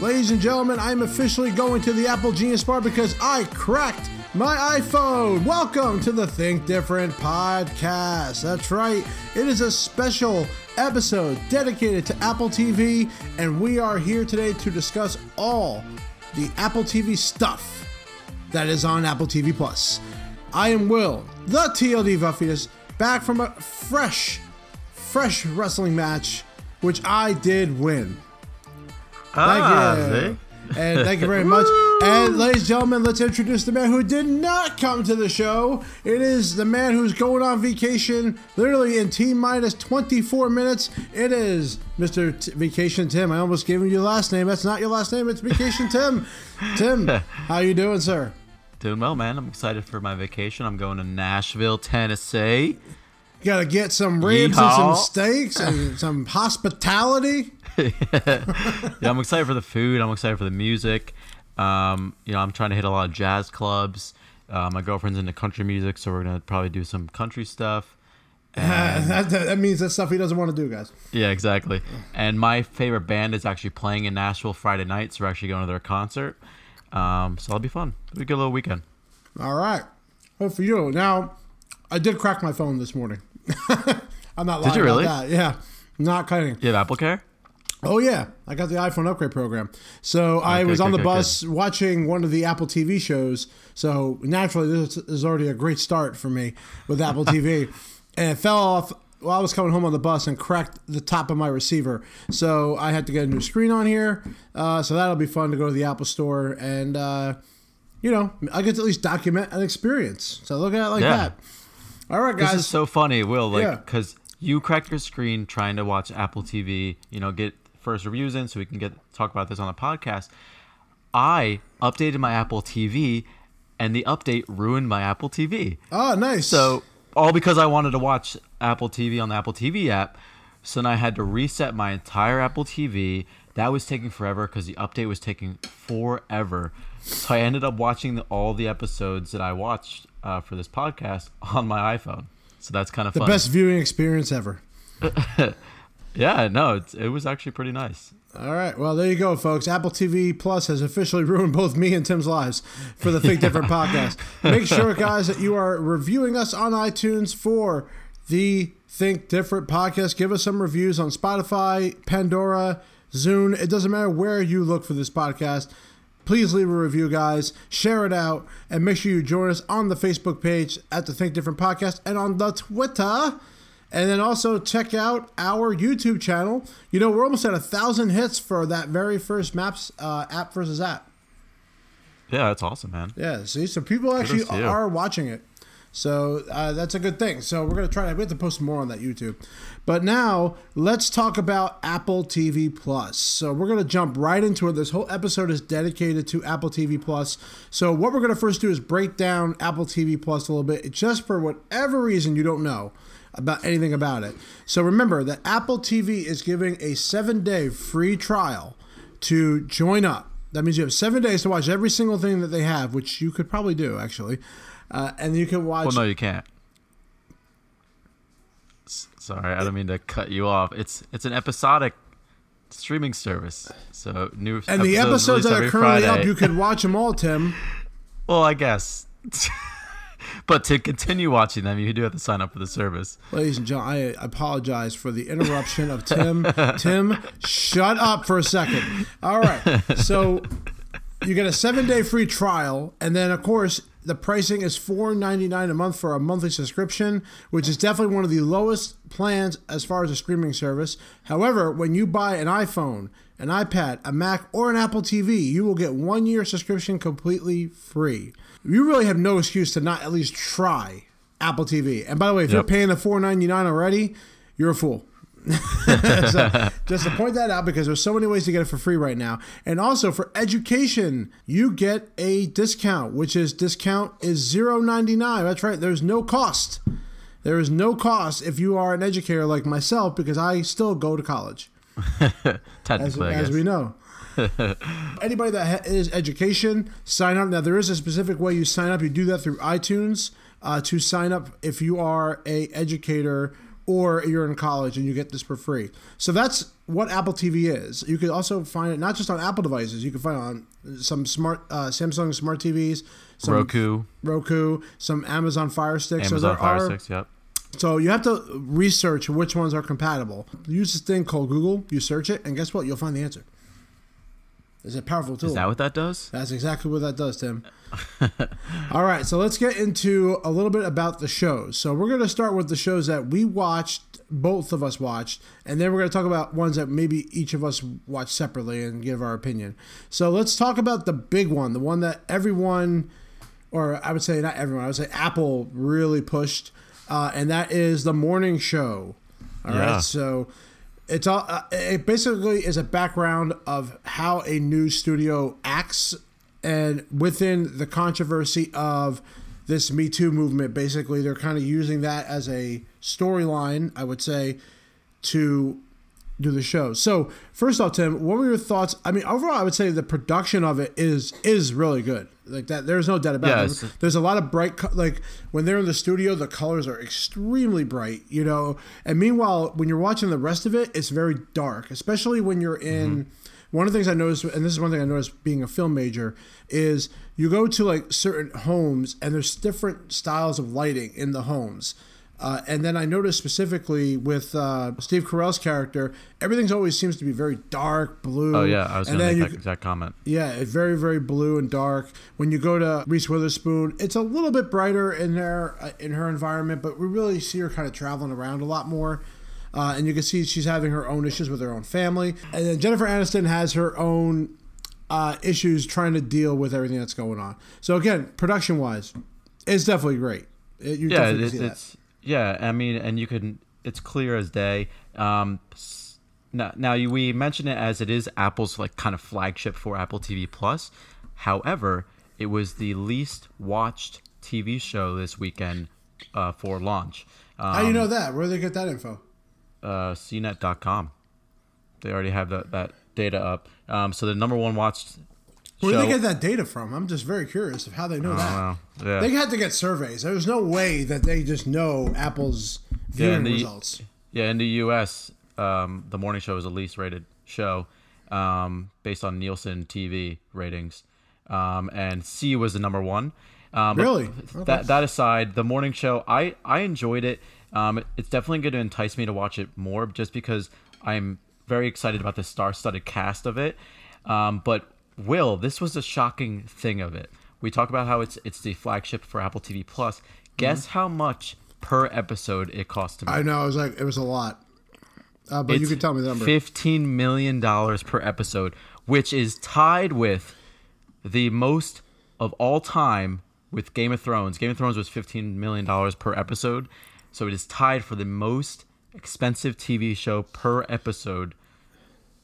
Ladies and gentlemen, I'm officially going to the Apple Genius Bar because I cracked my iPhone. Welcome to the Think Different podcast. That's right, it is a special episode dedicated to Apple TV, and we are here today to discuss all the Apple TV stuff that is on Apple TV Plus. I am Will, the TLD Vuffiness, back from a fresh, fresh wrestling match, which I did win. Thank Ah, you. see? And thank you very much. And ladies and gentlemen, let's introduce the man who did not come to the show. It is the man who's going on vacation literally in T minus 24 minutes. It is Mr. T- Vacation Tim. I almost gave him your last name. That's not your last name. It's Vacation Tim. Tim, how you doing, sir? Doing well, man. I'm excited for my vacation. I'm going to Nashville, Tennessee. You gotta get some ribs and some steaks and some hospitality. Yeah, I'm excited for the food. I'm excited for the music. Um, you know, I'm trying to hit a lot of jazz clubs. Uh, my girlfriend's into country music, so we're gonna probably do some country stuff. that, that means that's stuff he doesn't want to do, guys. Yeah, exactly. And my favorite band is actually playing in Nashville Friday night, so we're actually going to their concert. Um, so that'll be fun. It'll be a good little weekend. All right. Hope for you. Now, I did crack my phone this morning. I'm not lying you really? about that. Yeah. Not kidding. You have Apple Care? Oh, yeah. I got the iPhone upgrade program. So I Okay, was on good, the good, bus watching one of the Apple TV shows. So naturally, this is already a great start for me with Apple TV. and it fell off while I was coming home on the bus and cracked the top of my receiver. So I had to get a new screen on here. Uh, so that'll be fun to go to the Apple store and, uh, you know, I get to at least document an experience. So look at it like Yeah. that. All right, guys. This is so funny, Will. Like, because you cracked your screen trying to watch Apple TV, you know, get first reviews in so we can get talk about this on the podcast. I updated my Apple TV, and the update ruined my Apple TV. oh, ah, nice. So all because I wanted to watch Apple TV on the Apple TV app. So then I had to reset my entire Apple TV. That was taking forever because the update was taking forever. So I ended up watching the, all the episodes that I watched uh, for this podcast on my iPhone. So that's kind of the fun. best viewing experience ever. Yeah, no, it's, it was actually pretty nice. All right. Well, there you go, folks. Apple TV Plus has officially ruined both me and Tim's lives for the Think Different podcast. Make sure, guys, that you are reviewing us on iTunes for the Think Different podcast. Give us some reviews on Spotify, Pandora, Zune. It doesn't matter where you look for this podcast. Please leave a review, guys. Share it out, and make sure you join us on the Facebook page at the Think Different podcast and on the Twitter. And then also check out our YouTube channel. You know, we're almost at a thousand hits for that very first maps uh, app versus app. Yeah, that's awesome, man. Yeah, see, so people actually are watching it. So uh, that's a good thing. So we're gonna try to we have to post more on that YouTube. But now let's talk about Apple TV Plus. So we're gonna jump right into it. This whole episode is dedicated to Apple TV Plus. So what we're gonna first do is break down Apple TV Plus a little bit, just for whatever reason you don't know about anything about it. So remember that Apple TV is giving a seven day free trial to join up. That means you have seven days to watch every single thing that they have, which you could probably do actually, uh, and you can watch. Well, no, you can't. S- Sorry, I don't mean to cut you off. It's it's an episodic streaming service. So new and the episodes that are currently Friday. up, you can watch them all, Tim. Well, I guess. but to continue watching them, you do have to sign up for the service. Ladies and gentlemen, I apologize for the interruption of Tim. Tim, shut up for a second. All right. So you get a seven day free trial, and then, of course, the pricing is four ninety nine a month for a monthly subscription, which is definitely one of the lowest plans as far as a streaming service. However, when you buy an iPhone, an iPad, a Mac, or an Apple TV, you will get one year subscription completely free. You really have no excuse to not at least try Apple TV. And by the way, if you're Yep. paying the four ninety nine already, you're a fool. So, just to point that out because there's so many ways to get it for free right now. And also for education, you get a discount, which is discount is 0.99. That's right. There's no cost. There is no cost if you are an educator like myself because I still go to college, as, as we know. Anybody that ha- is education, sign up. Now there is a specific way you sign up. You do that through iTunes uh, to sign up if you are a educator or you're in college and you get this for free. So that's what Apple TV is. You can also find it not just on Apple devices. You can find it on some smart uh, Samsung smart TVs, some Roku, Roku, some Amazon Fire Sticks. so Amazon there Fire are, Sticks. Yep. So you have to research which ones are compatible. Use this thing called Google. You search it, and guess what? You'll find the answer. It's a powerful tool. Is that what that does? That's exactly what that does, Tim. All right, so let's get into a little bit about the shows. So we're going to start with the shows that we watched, both of us watched, and then we're going to talk about ones that maybe each of us watched separately and give our opinion. So let's talk about the big one, the one that everyone, or I would say not everyone, I would say Apple really pushed, uh, and that is the morning show. All right, Yeah. so it's all uh, it basically is a background of how a news studio acts and within the controversy of this me too movement basically they're kind of using that as a storyline i would say to do the show. So first off tim what were your thoughts? I mean overall i would say the production of it is is really good. Like that there's no doubt about Yes. it there's a lot of bright co- like when they're in the studio the colors are extremely bright you know? And meanwhile when you're watching the rest of it it's very dark especially when you're in mm-hmm. One of the things i noticed and this is one thing i noticed being a film major is you go to like certain homes and there's different styles of lighting in the homes uh, and then I noticed specifically with uh, Steve Carell's character, everything's always seems to be very dark blue. Oh yeah, I was going to make you, that exact comment. yeah, it's very, very blue and dark. When you go to Reese Witherspoon, it's a little bit brighter in there uh, in her environment, but we really see her kind of traveling around a lot more. Uh, and you can see she's having her own issues with her own family. And then Jennifer Aniston has her own uh, issues trying to deal with everything that's going on. So again, production wise, it's definitely great. It, you Yeah, definitely it, see that. it's yeah. I mean, and you can. It's clear as day. Um, now, now you, we mention it as it is Apple's like kind of flagship for Apple TV Plus. However, it was the least watched TV show this weekend uh, for launch. Um, How do you know that? Where did they get that info? Uh, CNET.com. They already have that, that data up. Um, so the number one watched Where show. do they get that data from? I'm just very curious of how they know that. Wow. Yeah. They had to get surveys. There's no way that they just know Apple's viewing and the- results. Yeah, in the U.S., um, the morning show is the least rated show um, based on Nielsen TV ratings, um, and See was the number one. Um, Really? That that aside, the morning show, I I enjoyed it. Um, it's definitely going to entice me to watch it more, just because I'm very excited about the star-studded cast of it. Um, but Will, this was a shocking thing of it. We talk about how it's it's the flagship for Apple TV Plus. Guess Mm-hmm. how much per episode it cost to make? I know. It was like it was a lot. Uh, but you can tell me the number. Fifteen million dollars per episode, which is tied with the most of all time with Game of Thrones. Game of Thrones was fifteen million dollars per episode, so it is tied for the most expensive TV show per episode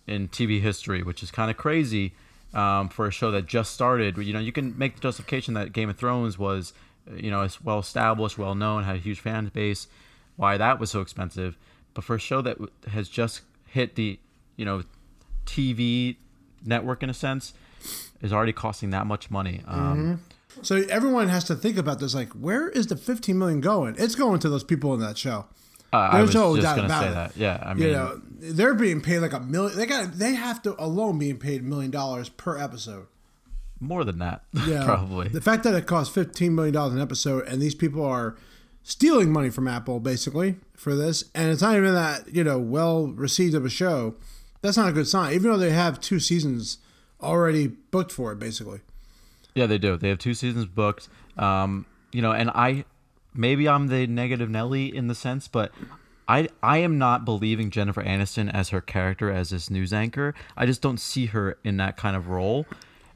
in TV history, which is kind of crazy um, for a show that just started. You know, you can make the justification that Game of Thrones was, you know, it's well established, well known, had a huge fan base, why that was so expensive. But for a show that has just hit the, you know, TV network in a sense, is already costing that much money. Um, So everyone has to think about this. Like, where is the 15 million going? It's going to those people in that show. uh, I There's was no just doubt about say it. that. Yeah, I mean, You know, they're being paid like a million. They got. They have to alone being paid a million dollars per episode. more than that, Yeah, probably. The fact that it costs 15 million dollars an episode, and these people are stealing money from Apple basically for this, and it's not even that you know well received of a show. That's not a good sign. Even though they have two seasons already booked for it, basically. Yeah, they do. They have two seasons booked. Um, you know, and I maybe I'm the negative Nelly in the sense, but I I am not believing Jennifer Aniston as her character as this news anchor. I just don't see her in that kind of role.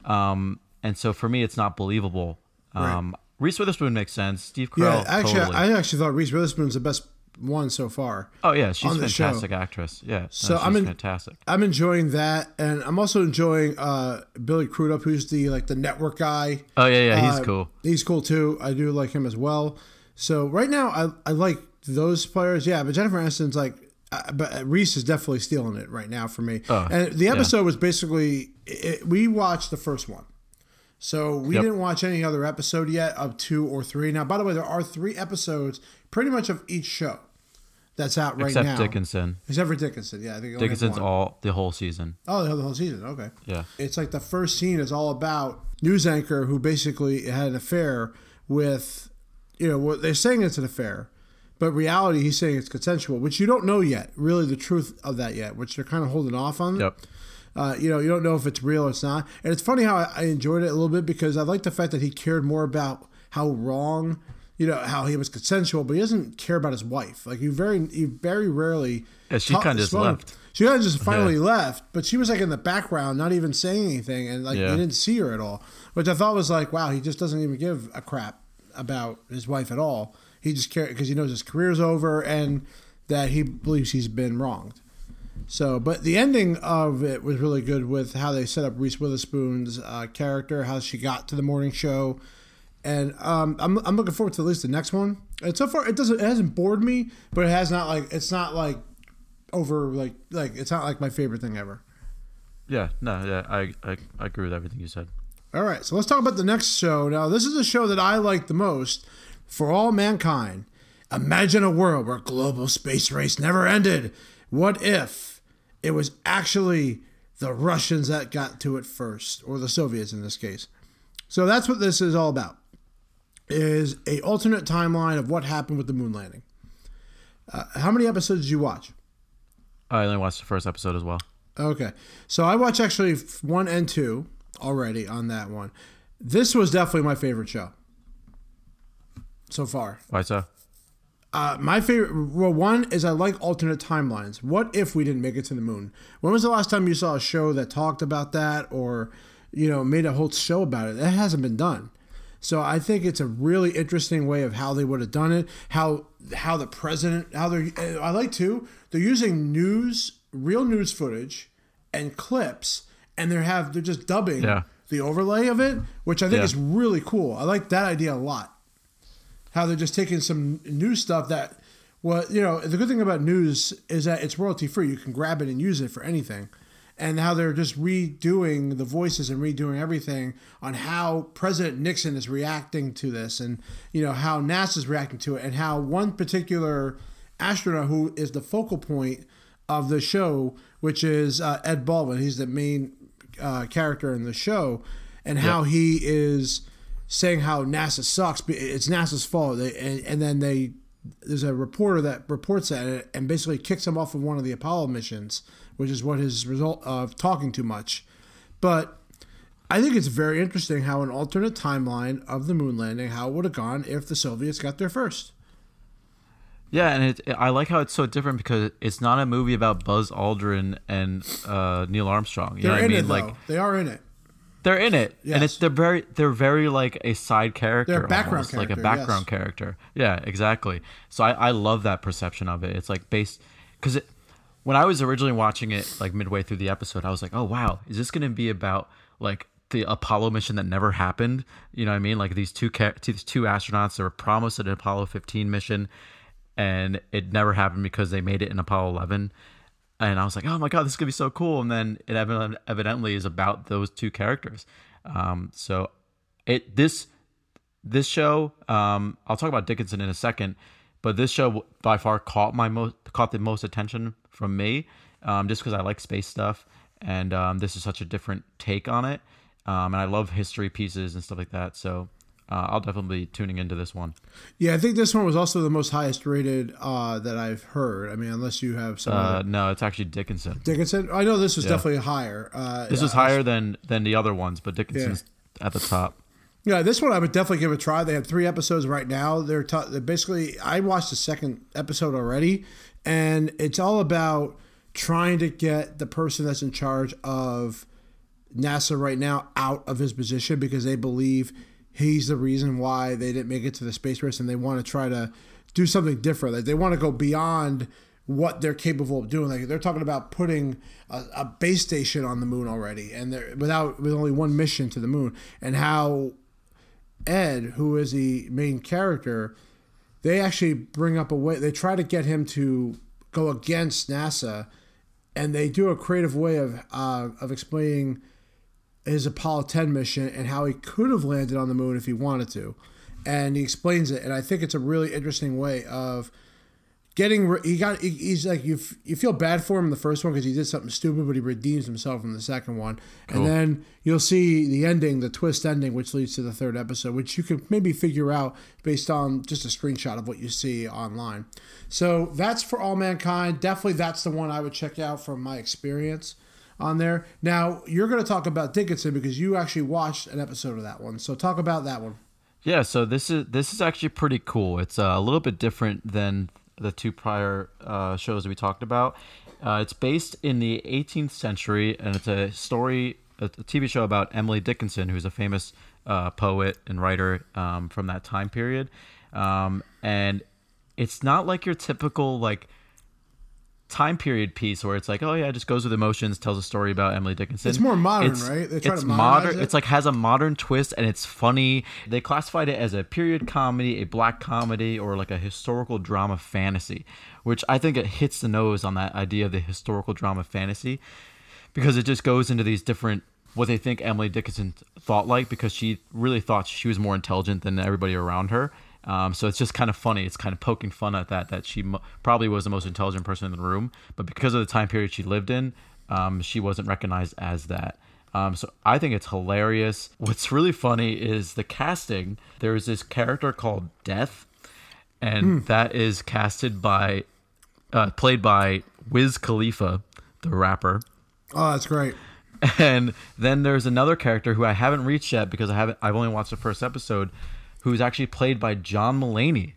Um, and so for me, it's not believable. Um, Reese Witherspoon makes sense. Steve Carell. Yeah, actually, totally. I actually thought Reese Witherspoon's the best one so far. oh yeah, she's a the show. fantastic actress. Yeah, no, So she's I'm in- fantastic. I'm enjoying that, and I'm also enjoying uh, Billy Crudup, who's the like the network guy. Oh yeah, yeah, he's Uh, cool. He's cool too. I do like him as well. So right now, I I like those players. Yeah, but Jennifer Aniston's like, uh, but Reese is definitely stealing it right now for me. Oh, and the episode was basically it, we watched the first one. So we Yep. didn't watch any other episode yet of two or three. Now, by the way, there are three episodes pretty much of each show. that's out right Except now. Dickinson. Except for Dickinson, yeah. I think he only has Dickinson's all the whole season. Oh, the whole season. Okay. Yeah. It's like the first scene is all about news anchor who basically had an affair with, you know, what they're saying it's an affair, but reality he's saying it's consensual, which you don't know yet, really the truth of that yet, which they're kind of holding off on. Yep. Uh, you know, you don't know if it's real or it's not. And it's funny how I, I enjoyed it a little bit because I like the fact that he cared more about how wrong, you know, how he was consensual, but he doesn't care about his wife. Like you very, you very rarely. Yeah, she kinda just left. She kind of just finally left, but she was like in the background, not even saying anything, and like Yeah. you didn't see her at all. Which I thought was like, wow, he just doesn't even give a crap about his wife at all. He just cares because he knows his career's over and that he believes he's been wronged. So, but the ending of it was really good with how they set up Reese Witherspoon's uh, character, how she got to the morning show, and um, I'm, I'm looking forward to at least the next one. And so far, it doesn't it hasn't bored me, but it has not like it's not like over like like it's not like my favorite thing ever. Yeah. No. Yeah. I, I I agree with everything you said. All right, so let's talk about the next show. Now, this is a show that I like the most for all mankind. Imagine a world where global space race never ended. What if it was actually the Russians that got to it first, or the Soviets in this case? So that's what this is all about. Is a alternate timeline of what happened with the moon landing. Uh, how many episodes did you watch? I only watched the first episode as well. Okay. So I watched actually one and two already on that one. This was definitely my favorite show so far. Why so? Uh, my favorite, well, one is I like alternate timelines. What if we didn't make it to the moon? When was the last time you saw a show that talked about that or, you know, made a whole show about it? That hasn't been done. So I think it's a really interesting way of how they would have done it. How how the president, how they're. uh, I like too. They're using news, real news footage, and clips, and they have they're just dubbing Yeah. the overlay of it, which I think Yeah. is really cool. I like that idea a lot how they're just taking some new stuff that well you know the good thing about news is that it's royalty free you can grab it and use it for anything. And how they're just redoing the voices and redoing everything on how president nixon is reacting to this and you know how nasa's reacting to it and how one particular astronaut who is the focal point of the show which is uh, ed baldwin he's the main uh, character in the show and how he is saying how NASA sucks. but It's NASA's fault, They- and, and then they there's a reporter that reports that and basically kicks him off of one of the Apollo missions, which is what his result of talking too much. But I think it's very interesting how an alternate timeline of the moon landing, how it would have gone if the Soviets got there first. Yeah, and it, I like how it's so different because it's not a movie about Buzz Aldrin and uh, Neil Armstrong. You They're know what I mean? it. Like they are in it. They're in it, and it's they're very they're very like a side character, They're a background almost, like a background yes. character. Yeah, exactly. So I, I love that perception of it. It's like based because it when I was originally watching it like midway through the episode, I was like, oh wow, is this going to be about like the Apollo mission that never happened? You know what I mean? Like these two these two astronauts that were promised an Apollo 15 mission, and it never happened because they made it in Apollo 11 and I was like, "Oh my god, this is gonna be so cool!" And then it evidently is about those two characters. Um, so it this this show, um, I'll talk about Dickinson in a second, but this show by far caught my most caught the most attention from me, um, just because I like space stuff, and um, this is such a different take on it, um, and I love history pieces and stuff like that. So. Uh, I'll definitely be tuning into this one. Yeah, I think this one was also the most highest rated uh, that I've heard. I mean, unless you have some Uh, no, it's actually Dickinson. Dickinson. I know this was definitely higher. Uh, This is higher than than the other ones, but Dickinson's at the top. Yeah, this one I would definitely give a try. They have three episodes right now. They're, t- they're basically I watched the second episode already, and it's all about trying to get the person that's in charge of NASA right now out of his position because they believe he's the reason why they didn't make it to the space race, and they want to try to do something different. Like they want to go beyond what they're capable of doing. Like they're talking about putting a, a base station on the moon already, and they're without with only one mission to the moon, and how Ed, who is the main character, they actually bring up a way. They try to get him to go against NASA, and they do a creative way of uh, of explaining his Apollo 10 mission and how he could have landed on the moon if he wanted to, and he explains it. And I think it's a really interesting way of getting re- he got he- he's like you f- you feel bad for him in the first one because he did something stupid, but he redeems himself in the second one, Cool. and then you'll see the ending, the twist ending, which leads to the third episode, which you could maybe figure out based on just a screenshot of what you see online. So that's for all mankind. Definitely, that's the one I would check out from my experience on there. Now you're going to talk about Dickinson because you actually watched an episode of that one. So talk about that one. Yeah, so this is this is actually pretty cool. It's uh, a little bit different than the two prior uh, shows we talked about. Uh, it's based in the 18th century, and it's a story, a, a TV show about Emily Dickinson, who's a famous uh, poet and writer um, from that time period. Um, and it's not like your typical like time period piece where it's like, oh yeah, it just goes with emotions, tells a story about Emily Dickinson. It's more modern, It's- right? They try it's to modern. it? It's like has a modern twist and it's funny. They classified it as a period comedy, a black comedy, or like a historical drama fantasy, which I think it hits the nose on that idea of the historical drama fantasy because it just goes into these different what they think Emily Dickinson thought like because she really thought she was more intelligent than everybody around her. Um, so it's just kind of funny. It's kind of poking fun at that that she mo- probably was the most intelligent person in the room, but because of the time period she lived in, um, she wasn't recognized as that. Um, so I think it's hilarious. What's really funny is the casting. There is this character called Death, and that is casted by, uh, played by Wiz Khalifa, the rapper. Oh, that's great. And then there's another character who I haven't reached yet because I haven't. I've only watched the first episode, who's actually played by John Mulaney,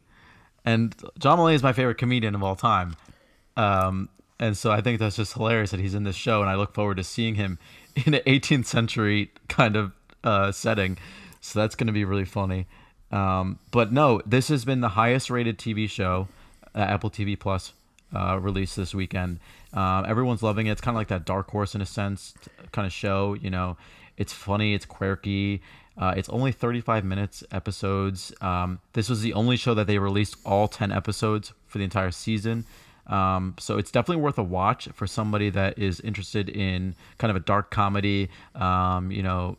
and John Mulaney is my favorite comedian of all time. Um, and so I think that's just hilarious that he's in this show, and I look forward to seeing him in an 18th century kind of uh, setting. So that's going to be really funny. Um, but no, this has been the highest rated TV show, uh, Apple TV Plus uh, released this weekend. Um, everyone's loving it. It's kind of like that Dark Horse in a sense kind of show. You know, it's funny, it's quirky. Uh, it's only 35 minutes episodes. Um, this was the only show that they released all 10 episodes for the entire season. Um, so it's definitely worth a watch for somebody that is interested in kind of a dark comedy. Um, you know,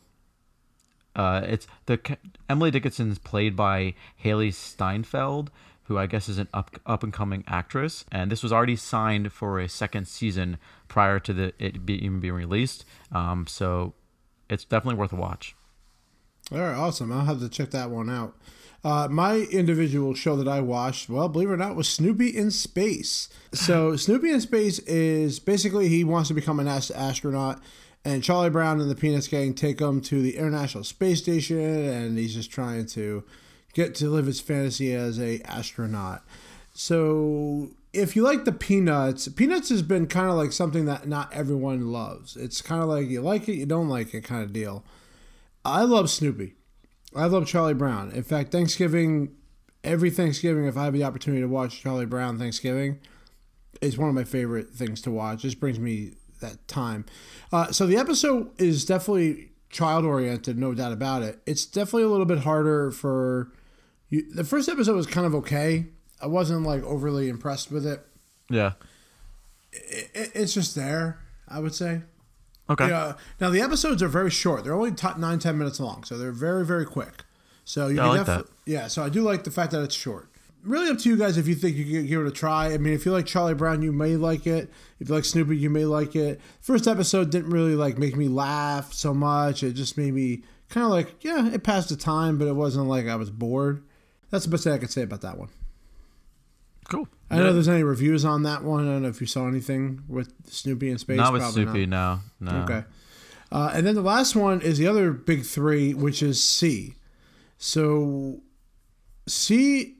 uh, it's the Emily Dickinson is played by Hailee Steinfeld, who I guess is an up up and coming actress, and this was already signed for a second season prior to the it be, even being released. Um, so it's definitely worth a watch. All right, awesome. I'll have to check that one out. Uh, my individual show that I watched, well, believe it or not, was Snoopy in Space. So Snoopy in Space is basically he wants to become an ast- astronaut, and Charlie Brown and the Peanuts Gang take him to the International Space Station, and he's just trying to get to live his fantasy as a astronaut. So if you like the Peanuts, Peanuts has been kind of like something that not everyone loves. It's kind of like you like it, you don't like it kind of deal. I love Snoopy. I love Charlie Brown. In fact, Thanksgiving, every Thanksgiving, if I have the opportunity to watch Charlie Brown Thanksgiving, it's one of my favorite things to watch. It just brings me that time. Uh, so the episode is definitely child oriented, no doubt about it. It's definitely a little bit harder for you. The first episode was kind of okay. I wasn't like overly impressed with it. Yeah. it it's just there, I would say. Okay. Yeah. Now the episodes are very short. They're only t- nine ten minutes long, so they're very very quick. So you I like defi- yeah. So I do like the fact that it's short. Really up to you guys if you think you can give it a try. I mean, if you like Charlie Brown, you may like it. If you like Snoopy, you may like it. First episode didn't really like make me laugh so much. It just made me kind of like yeah, it passed the time, but it wasn't like I was bored. That's the best thing I could say about that one. Cool. I don't know if there's any reviews on that one. I don't know if you saw anything with Snoopy in space. Not with Probably Snoopy. No. No. Okay. Uh, and then the last one is the other big three, which is See. So See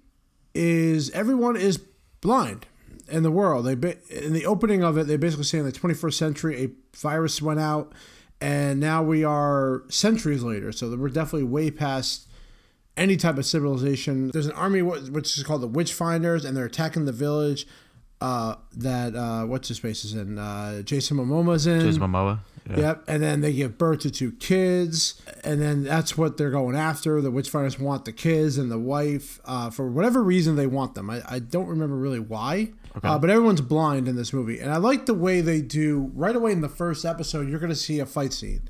is everyone is blind in the world. They ba- in the opening of it, they basically say in the 21st century a virus went out, and now we are centuries later. So we're definitely way past any type of civilization. There's an army which is called the Witchfinders, and they're attacking the village. Uh, that uh, what's his face is in. Uh, Jason Momoa's in. Jason Momoa. Yeah. Yep. And then they give birth to two kids. And then that's what they're going after. The witchfinders want the kids and the wife. Uh, for whatever reason, they want them. I, I don't remember really why. Uh, but everyone's blind in this movie. And I like the way they do, right away in the first episode, you're going to see a fight scene.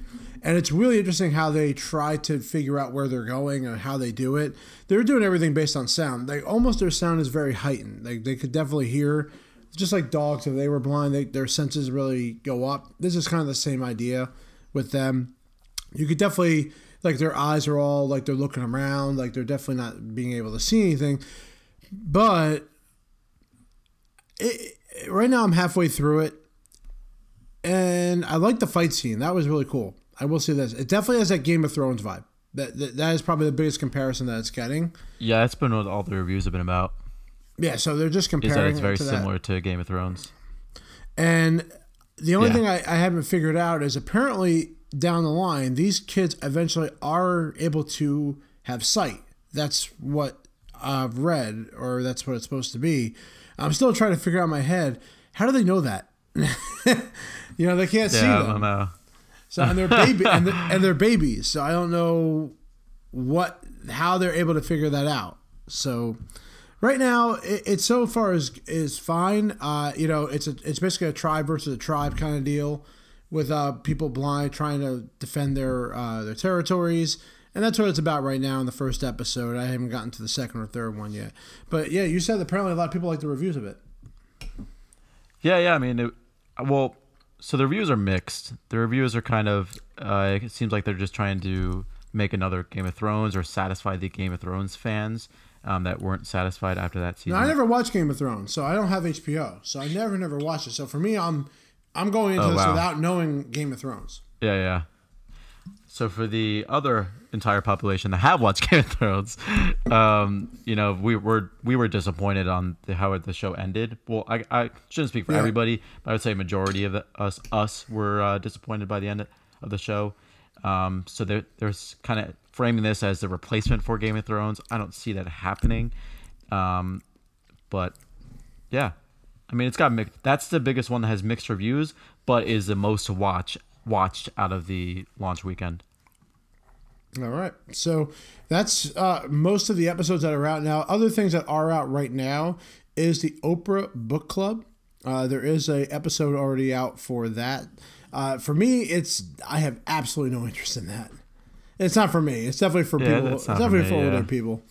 And it's really interesting how they try to figure out where they're going and how they do it. They're doing everything based on sound. Like almost their sound is very heightened. Like they could definitely hear, just like dogs. If they were blind, they, their senses really go up. This is kind of the same idea with them. You could definitely like their eyes are all like they're looking around, like they're definitely not being able to see anything. But it, right now, I'm halfway through it, and I like the fight scene. That was really cool. I will say this: it definitely has that Game of Thrones vibe. That that, that is probably the biggest comparison that it's getting. Yeah, that's been what all the reviews have been about. Yeah, so they're just Is comparing. that it's very it to that. similar to Game of Thrones. And the only Yeah. thing I, I haven't figured out is apparently down the line, these kids eventually are able to have sight. That's what I've read, or that's what it's supposed to be. I'm still trying to figure out in my head how do they know that? you know, they can't see Yeah, I don't know. So and they're baby and they're, and they're babies. So I don't know what how they're able to figure that out. So right now it, it so far is is fine. Uh, you know, it's a it's basically a tribe versus a tribe kind of deal with uh, people blind trying to defend their uh, their territories. And that's what it's about right now in the first episode. I haven't gotten to the second or third one yet. But yeah, you said apparently a lot of people like the reviews of it. Yeah, yeah. I mean, it, well, so the reviews are mixed. The reviews are kind of. Uh, it seems like they're just trying to make another Game of Thrones or satisfy the Game of Thrones fans um, that weren't satisfied after that season. Now, I never watched Game of Thrones, so I don't have HBO. So I never, never watched it. So for me, I'm I'm going into Oh, this wow. without knowing Game of Thrones. Yeah, yeah. So for the other entire population that have watched Game of Thrones, um, you know, we were we were disappointed on the, how the show ended. Well, I, I shouldn't speak for Yeah. everybody, but I would say majority of the, us us were uh, disappointed by the end of the show. Um, so there, there's kind of framing this as the replacement for Game of Thrones. I don't see that happening, um, but yeah, I mean it's got mixed. That's the biggest one that has mixed reviews, but is the most watch watched out of the launch weekend. All right. So that's uh, most of the episodes that are out now. Other things that are out right now is the Oprah Book Club. Uh, there is a episode already out for that. Uh, for me, it's I have absolutely no interest in that. It's not for me. It's definitely for Yeah, people. It's for definitely me, for older yeah. people.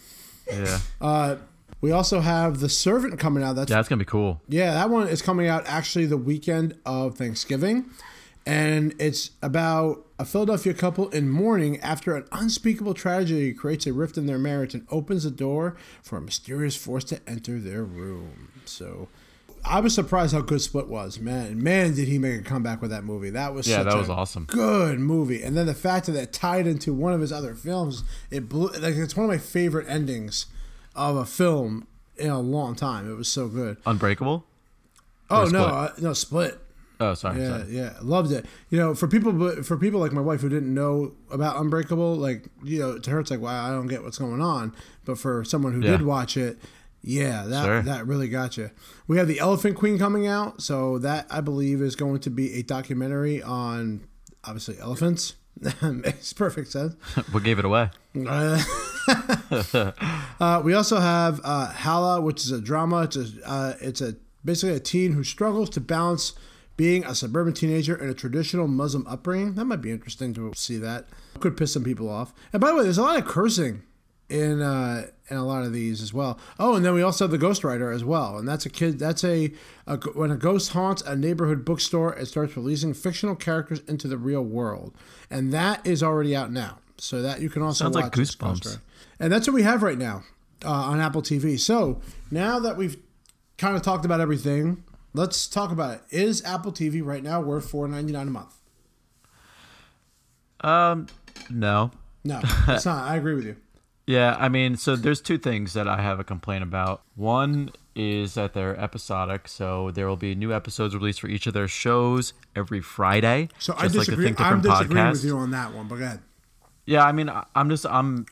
Yeah, Uh, we also have The Servant coming out. That's yeah, that's gonna be cool. Yeah, that one is coming out actually the weekend of Thanksgiving. And it's about a Philadelphia couple in mourning after an unspeakable tragedy creates a rift in their marriage and opens the door for a mysterious force to enter their room. So I was surprised how good Split was. Man, man, did he make a comeback with that movie. That was Yeah, such that a was awesome. Good movie. And then the fact that it tied into one of his other films, it blew like it's one of my favorite endings of a film in a long time. It was so good. Unbreakable. Oh no, uh, no split. Oh, sorry. Yeah, sorry. yeah, loved it. You know, for people, but for people like my wife who didn't know about Unbreakable, like you know, to her it's like, wow, I don't get what's going on. But for someone who Yeah. did watch it, yeah, that Sure. that really got you. We have the Elephant Queen coming out, so that I believe is going to be a documentary on obviously elephants. Makes perfect sense. what gave it away? Uh, uh, we also have uh, Hala, which is a drama. It's a, uh, it's a basically a teen who struggles to balance being a suburban teenager and a traditional Muslim upbringing. That might be interesting to see. That could piss some people off. And by the way, there's a lot of cursing in uh, in a lot of these as well. Oh, and then we also have the Ghostwriter as well, and that's a kid. That's a, a when a ghost haunts a neighborhood bookstore, it starts releasing fictional characters into the real world, and that is already out now. So that you can also Sounds like watch as Ghost Goosebumps. And that's what we have right now uh, on Apple TV. So now that we've kind of talked about everything, let's talk about it. Is Apple TV right now worth four ninety nine a month? Um, no. No, it's not. I agree with you. Yeah, I mean, so there's two things that I have a complaint about. One is that they're episodic, so there will be new episodes released for each of their shows every Friday. So I like disagree. Think I'm disagreeing podcast. with you on that one. But go ahead. Yeah, I mean, I'm just I'm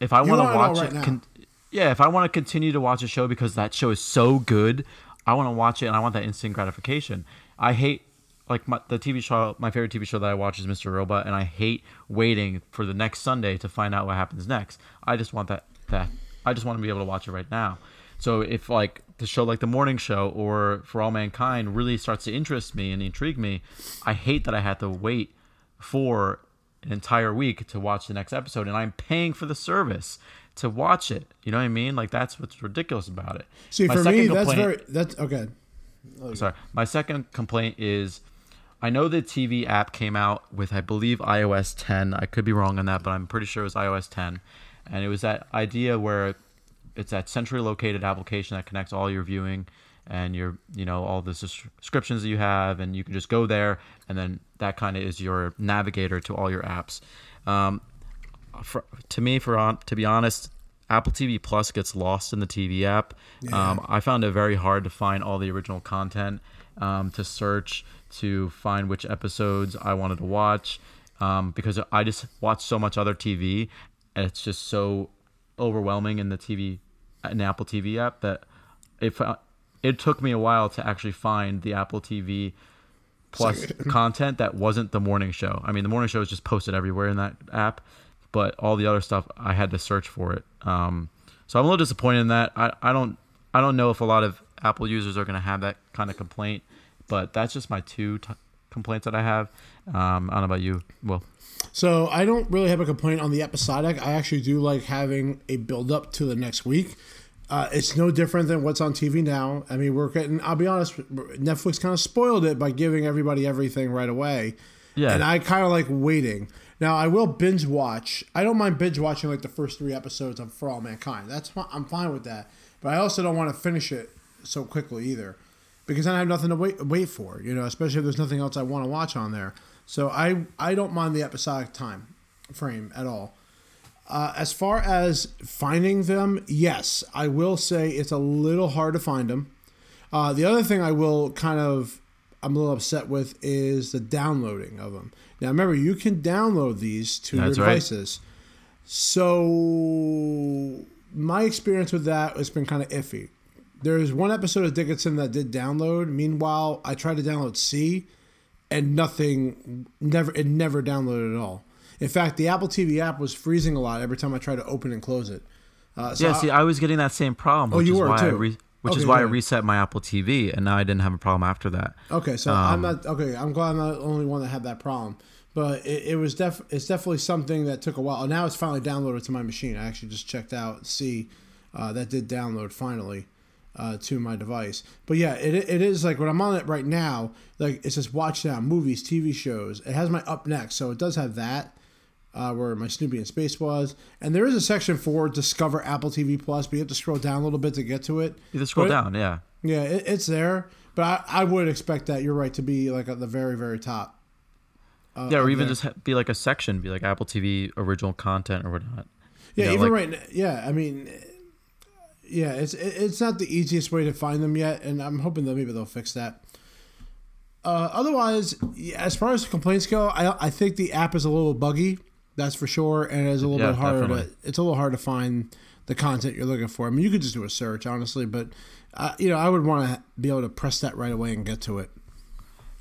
if I want to watch right it, now. con- yeah, if I want to continue to watch a show because that show is so good, I want to watch it and I want that instant gratification. I hate like my, the TV show. My favorite TV show that I watch is Mr. Robot, and I hate waiting for the next Sunday to find out what happens next. I just want that that I just want to be able to watch it right now. So if like the show like the morning show or For All Mankind really starts to interest me and intrigue me, I hate that I had to wait for an entire week to watch the next episode, and I'm paying for the service to watch it. You know what I mean? Like that's what's ridiculous about it. See, My for me, that's very that's okay. Sorry. My second complaint is I know the TV app came out with, I believe, iOS 10. I could be wrong on that, but I'm pretty sure it was iOS 10. And it was that idea where it's that centrally located application that connects all your viewing and your, you know, all the subscriptions that you have, and you can just go there, and then that kind of is your navigator to all your apps. Um, for, to me, for on, to be honest, Apple TV Plus gets lost in the TV app. Um, I found it very hard to find all the original content, um, to search, to find which episodes I wanted to watch, um, because I just watch so much other TV, and it's just so overwhelming in the TV, in Apple TV app that if it took me a while to actually find the Apple TV plus content that wasn't the morning show. I mean, the morning show is just posted everywhere in that app, but all the other stuff I had to search for it. Um, so I'm a little disappointed in that. I, I don't I don't know if a lot of Apple users are going to have that kind of complaint, but that's just my two t- complaints that I have. Um, I don't know about you. Well, So I don't really have a complaint on the episodic. I actually do like having a build up to the next week. Uh, it's no different than what's on TV now. I mean, we're getting. I'll be honest. Netflix kind of spoiled it by giving everybody everything right away. Yeah. And I kind of like waiting. Now I will binge watch. I don't mind binge watching like the first three episodes of For All Mankind. That's fine. I'm fine with that. But I also don't want to finish it so quickly either, because then I have nothing to wait wait for. You know, especially if there's nothing else I want to watch on there. So I I don't mind the episodic time frame at all. Uh, as far as finding them, yes, I will say it's a little hard to find them. Uh, the other thing I will kind of I'm a little upset with is the downloading of them. Now remember, you can download these to That's your right. devices. So my experience with that has been kind of iffy. There's one episode of Dickinson that did download. Meanwhile, I tried to download See, and nothing, never, it never downloaded at all. In fact, the Apple TV app was freezing a lot every time I tried to open and close it. Uh, so yeah. I- see, I was getting that same problem. Which you is were why I too? Which is Okay, why I reset my Apple TV, and now I didn't have a problem after that. Okay, so I'm not okay. I'm glad I'm not the only one that had that problem, but it, it was def. It's definitely something that took a while. Now it's finally downloaded to my machine. I actually just checked out, see, uh, that did download finally uh, to my device. But yeah, it, it is like when I'm on it right now. Like it says watch now, movies, TV shows. It has my up next, so it does have that. Uh, where my Snoopy in Space was, and there is a section for Discover Apple TV Plus, but you have to scroll down a little bit to get to it. You just scroll But it- down, yeah. yeah, it, it's there, but I, I would expect that you're right to be like at the very very top. Uh, yeah, or even there. just ha- be like a section, be like Apple TV original content or whatnot. yeah, you know, even like- right. now, Yeah, I mean, yeah, it's it's not the easiest way to find them yet, and I'm hoping that maybe they'll fix that. Uh, otherwise, as far as complaints go, I I think the app is a little buggy. That's for sure, and it's a little Yeah, bit harder. To, it's a little hard to find the content you're looking for. I mean, you could just do a search, honestly, but uh, you know, I would want to be able to press that right away and get to it.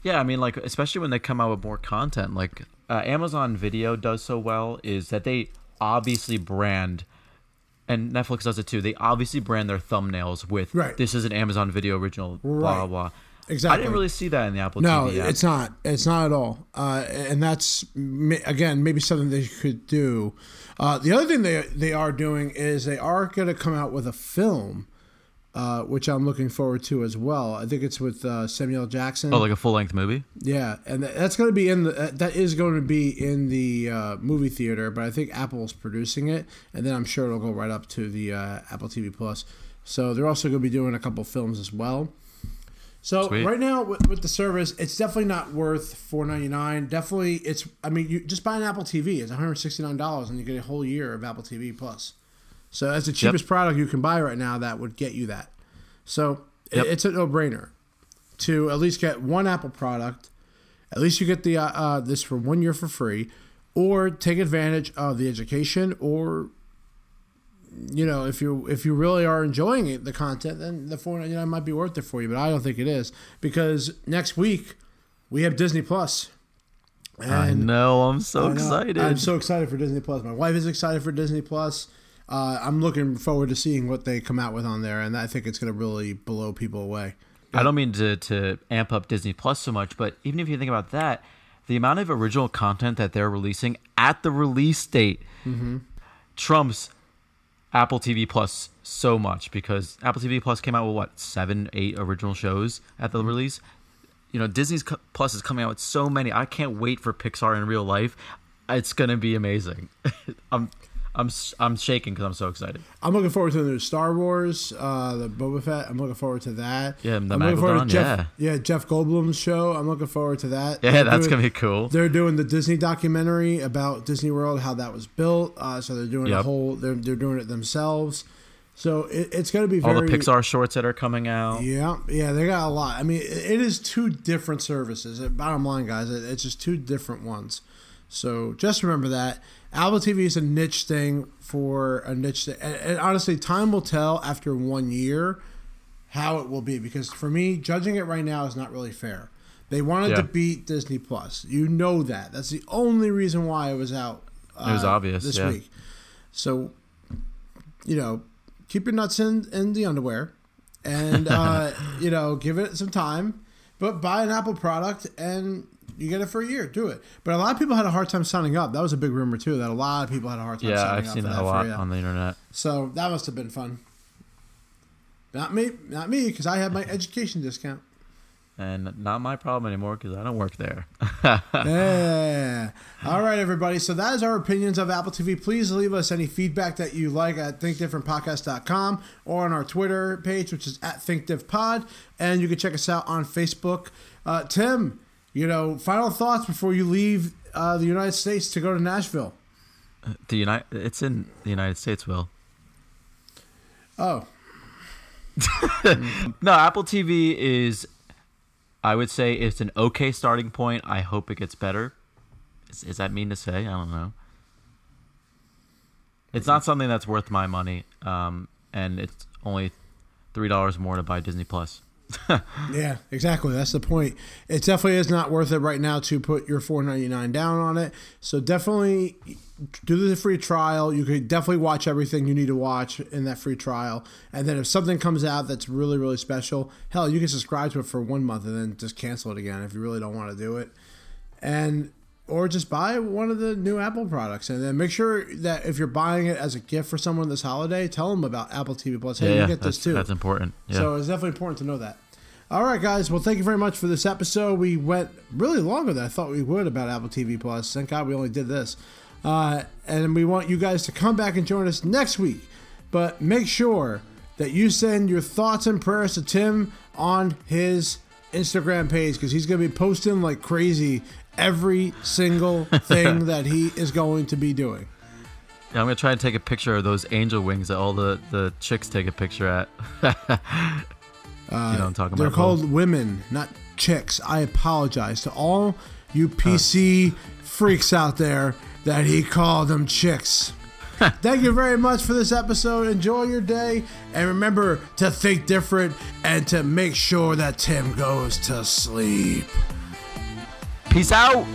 Yeah, I mean, like especially when they come out with more content, like uh, Amazon Video does so well is that they obviously brand, and Netflix does it too. They obviously brand their thumbnails with Right. "This is an Amazon Video original." Blah Right. blah. blah. I Exactly. I didn't really see that in the Apple No, TV app. it's not. It's not at all. Uh, and that's again maybe something they could do. Uh, the other thing they they are doing is they are going to come out with a film, uh, which I'm looking forward to as well. I think it's with uh, Samuel Jackson. oh, like a full length movie. yeah, and that's going to be in the uh, that is going to be in the uh, movie theater, but I think Apple's producing it, and then I'm sure it'll go right up to the uh, Apple TV Plus. So they're also going to be doing a couple films as well. So Sweet. right now with, with the service, it's definitely not worth four ninety nine. Definitely, it's. I mean, you just buy an Apple TV. It's one hundred sixty nine dollars, and you get a whole year of Apple TV Plus. So that's the cheapest product you can buy right now that would get you that. So it- it's a no brainer to at least get one Apple product. At least you get the uh, uh, this for one year for free, or take advantage of the education, or you know if you if you really are enjoying it, the content, then the four ninety nine might be worth it for you. But I don't think it is because next week we have Disney Plus. I know. I'm so know. excited. I'm so excited for Disney Plus. My wife is excited for Disney Plus. Uh, I'm looking forward to seeing what they come out with on there, and I think it's going to really blow people away. I don't mean to, to amp up Disney Plus so much, but even if you think about that, the amount of original content that they're releasing at the release date Mm-hmm. trumps Apple TV Plus so much because Apple TV Plus came out with what seven, eight original shows at the mm-hmm. release. You know, Disney's Plus is coming out with so many. I can't wait for Pixar in real life. It's gonna be amazing. I'm, I'm, I'm shaking because I'm so excited. I'm looking forward to the new Star Wars, uh, the Boba Fett. I'm looking forward to that. Yeah, the I'm looking forward to Jeff, yeah, Jeff Goldblum's show. I'm looking forward to that. Yeah, They're that's doing- gonna be cool. They're doing the Disney documentary about Disney World, how that was built. Uh, so they're doing a whole. They're they're doing it themselves. So it, it's going to be very, All the Pixar shorts that are coming out. Yeah, yeah, they got a lot. I mean, it, it is two different services. Bottom line, guys, it, it's just two different ones. So just remember that Apple TV is a niche thing for a niche thing. And, and honestly, time will tell after one year how it will be. Because for me, judging it right now is not really fair. They wanted Yeah. to beat Disney Plus. You know that. That's the only reason why it was out. It was uh, obvious, this yeah. week. So, you know, keep your nuts in in the underwear, and uh, you know, give it some time. But buy an Apple product and you get it for a year. Do it. But a lot of people had a hard time signing up. That was a big rumor too. That a lot of people had a hard time. Yeah, signing I've up seen for that that a lot for, yeah. on the internet. So that must have been fun. Not me, not me, because I had my education discount. And not my problem anymore because I don't work there. Yeah. All right, everybody. So that is our opinions of Apple TV. Please leave us any feedback that you like at thinkdifferentpodcast.com or on our Twitter page, which is at thinkdivpod. And you can check us out on Facebook. Uh, Tim, you know, final thoughts before you leave uh, the United States to go to Nashville. the United, it's in the United States, Will. Oh, No, Apple TV is, I would say, it's an okay starting point. I hope it gets better. Is, is that mean to say? I don't know. It's not something that's worth my money, um, and it's only three dollars more to buy Disney Plus. Yeah, exactly. That's the point. It definitely is not worth it right now to put your four ninety nine down on it. So definitely do the free trial. You could definitely watch everything you need to watch in that free trial. And then if something comes out that's really really special, hell, you can subscribe to it for one month and then just cancel it again if you really don't want to do it. And or just buy one of the new Apple products, and then make sure that if you're buying it as a gift for someone this holiday, tell them about Apple TV Plus. Hey, yeah, you get this too. that's important. Yeah. So it's definitely important to know that. All right, guys. Well, thank you very much for this episode. We went really longer than I thought we would about Apple TV Plus. Thank God we only did this. Uh, and we want you guys to come back and join us next week. But make sure that you send your thoughts and prayers to Tim on his Instagram page because he's going to be posting like crazy every single thing that he is going to be doing. Yeah, I'm gonna try and take a picture of those angel wings that all the, the chicks take a picture at. you know I'm uh, talking about. They're called women, not chicks. I apologize to all you PC freaks out there that he called them chicks. Thank you very much for this episode. Enjoy your day. And remember to think different and to make sure that Tim goes to sleep. Peace out.